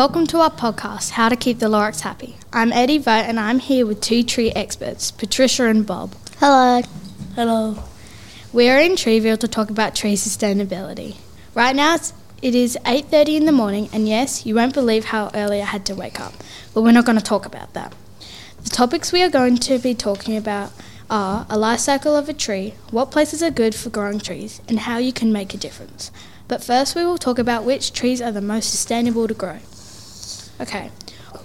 Welcome to our podcast, How to Keep the Lorax Happy. I'm Eddie Vogt and I'm here with two tree experts, Patricia and Bob. Hello. Hello. We are in Treeville to talk about tree sustainability. Right now it's, it is 8.30 in the morning and yes, you won't believe how early I had to wake up, but we're not going to talk about that. The topics we are going to be talking about are a life cycle of a tree, what places are good for growing trees, and how you can make a difference. But first, we will talk about which trees are the most sustainable to grow. Okay,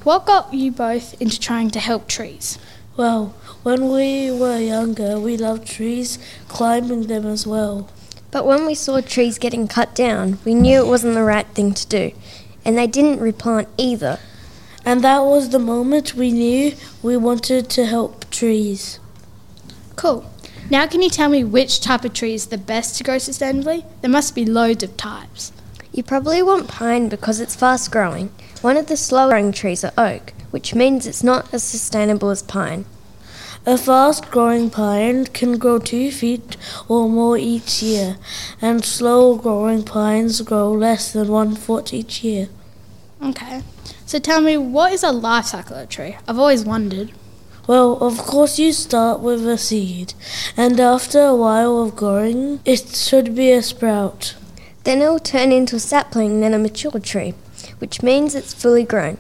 what got you both into trying to help trees? Well, when we were younger, we loved trees, climbing them as well. But when we saw trees getting cut down, we knew it wasn't the right thing to do. And they didn't replant either. And that was the moment we knew we wanted to help trees. Cool. Now, can you tell me which type of tree is the best to grow sustainably? There must be loads of types. You probably want pine because it's fast growing. One of the slow growing trees are oak, which means it's not as sustainable as pine. A fast growing pine can grow two feet or more each year, and slow growing pines grow less than one foot each year. Okay. So tell me, what is a life cycle of a tree? I've always wondered. Well, of course, you start with a seed, and after a while of growing, it should be a sprout. Then it will turn into a sapling, then a mature tree, which means it's fully grown.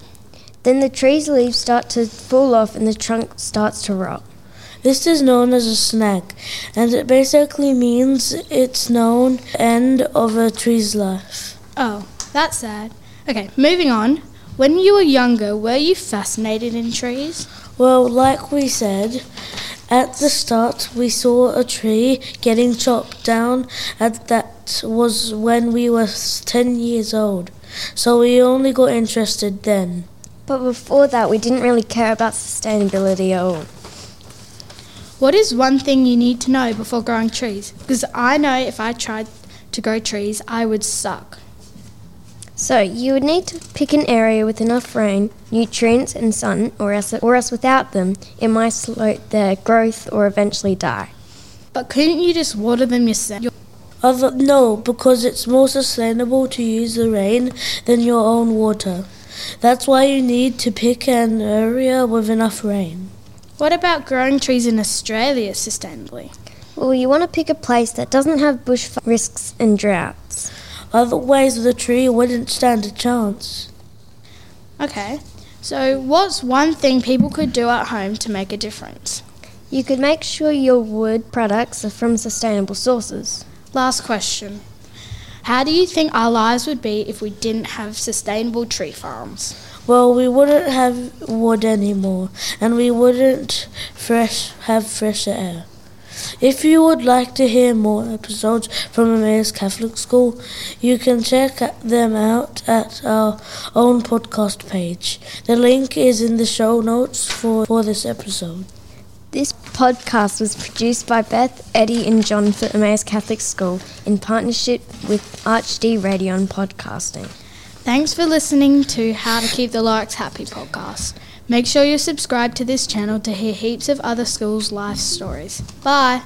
Then the tree's leaves start to fall off and the trunk starts to rot. This is known as a snag, and it basically means it's known end of a tree's life. Oh, that's sad. Okay, moving on. When you were younger, were you fascinated in trees? Well, like we said, at the start we saw a tree getting chopped down, and that was when we were 10 years old. So we only got interested then. But before that, we didn't really care about sustainability at all. What is one thing you need to know before growing trees? Because I know if I tried to grow trees, I would suck. So you would need to pick an area with enough rain, nutrients, and sun, or else, or else without them, it might slow their growth or eventually die. But couldn't you just water them yourself? Other, no, because it's more sustainable to use the rain than your own water. That's why you need to pick an area with enough rain. What about growing trees in Australia sustainably? Well, you want to pick a place that doesn't have bush risks and droughts. Otherwise, the tree wouldn't stand a chance. Okay, so what's one thing people could do at home to make a difference? You could make sure your wood products are from sustainable sources. Last question. How do you think our lives would be if we didn't have sustainable tree farms? Well, we wouldn't have wood anymore, and we wouldn't fresh have fresh air. If you would like to hear more episodes from Emmaus Catholic School, you can check them out at our own podcast page. The link is in the show notes for, for this episode. This podcast was produced by Beth, Eddie, and John for Emmaus Catholic School in partnership with ArchD Radio and Podcasting. Thanks for listening to How to Keep the Lorax Happy podcast. Make sure you subscribe to this channel to hear heaps of other schools' life stories. Bye!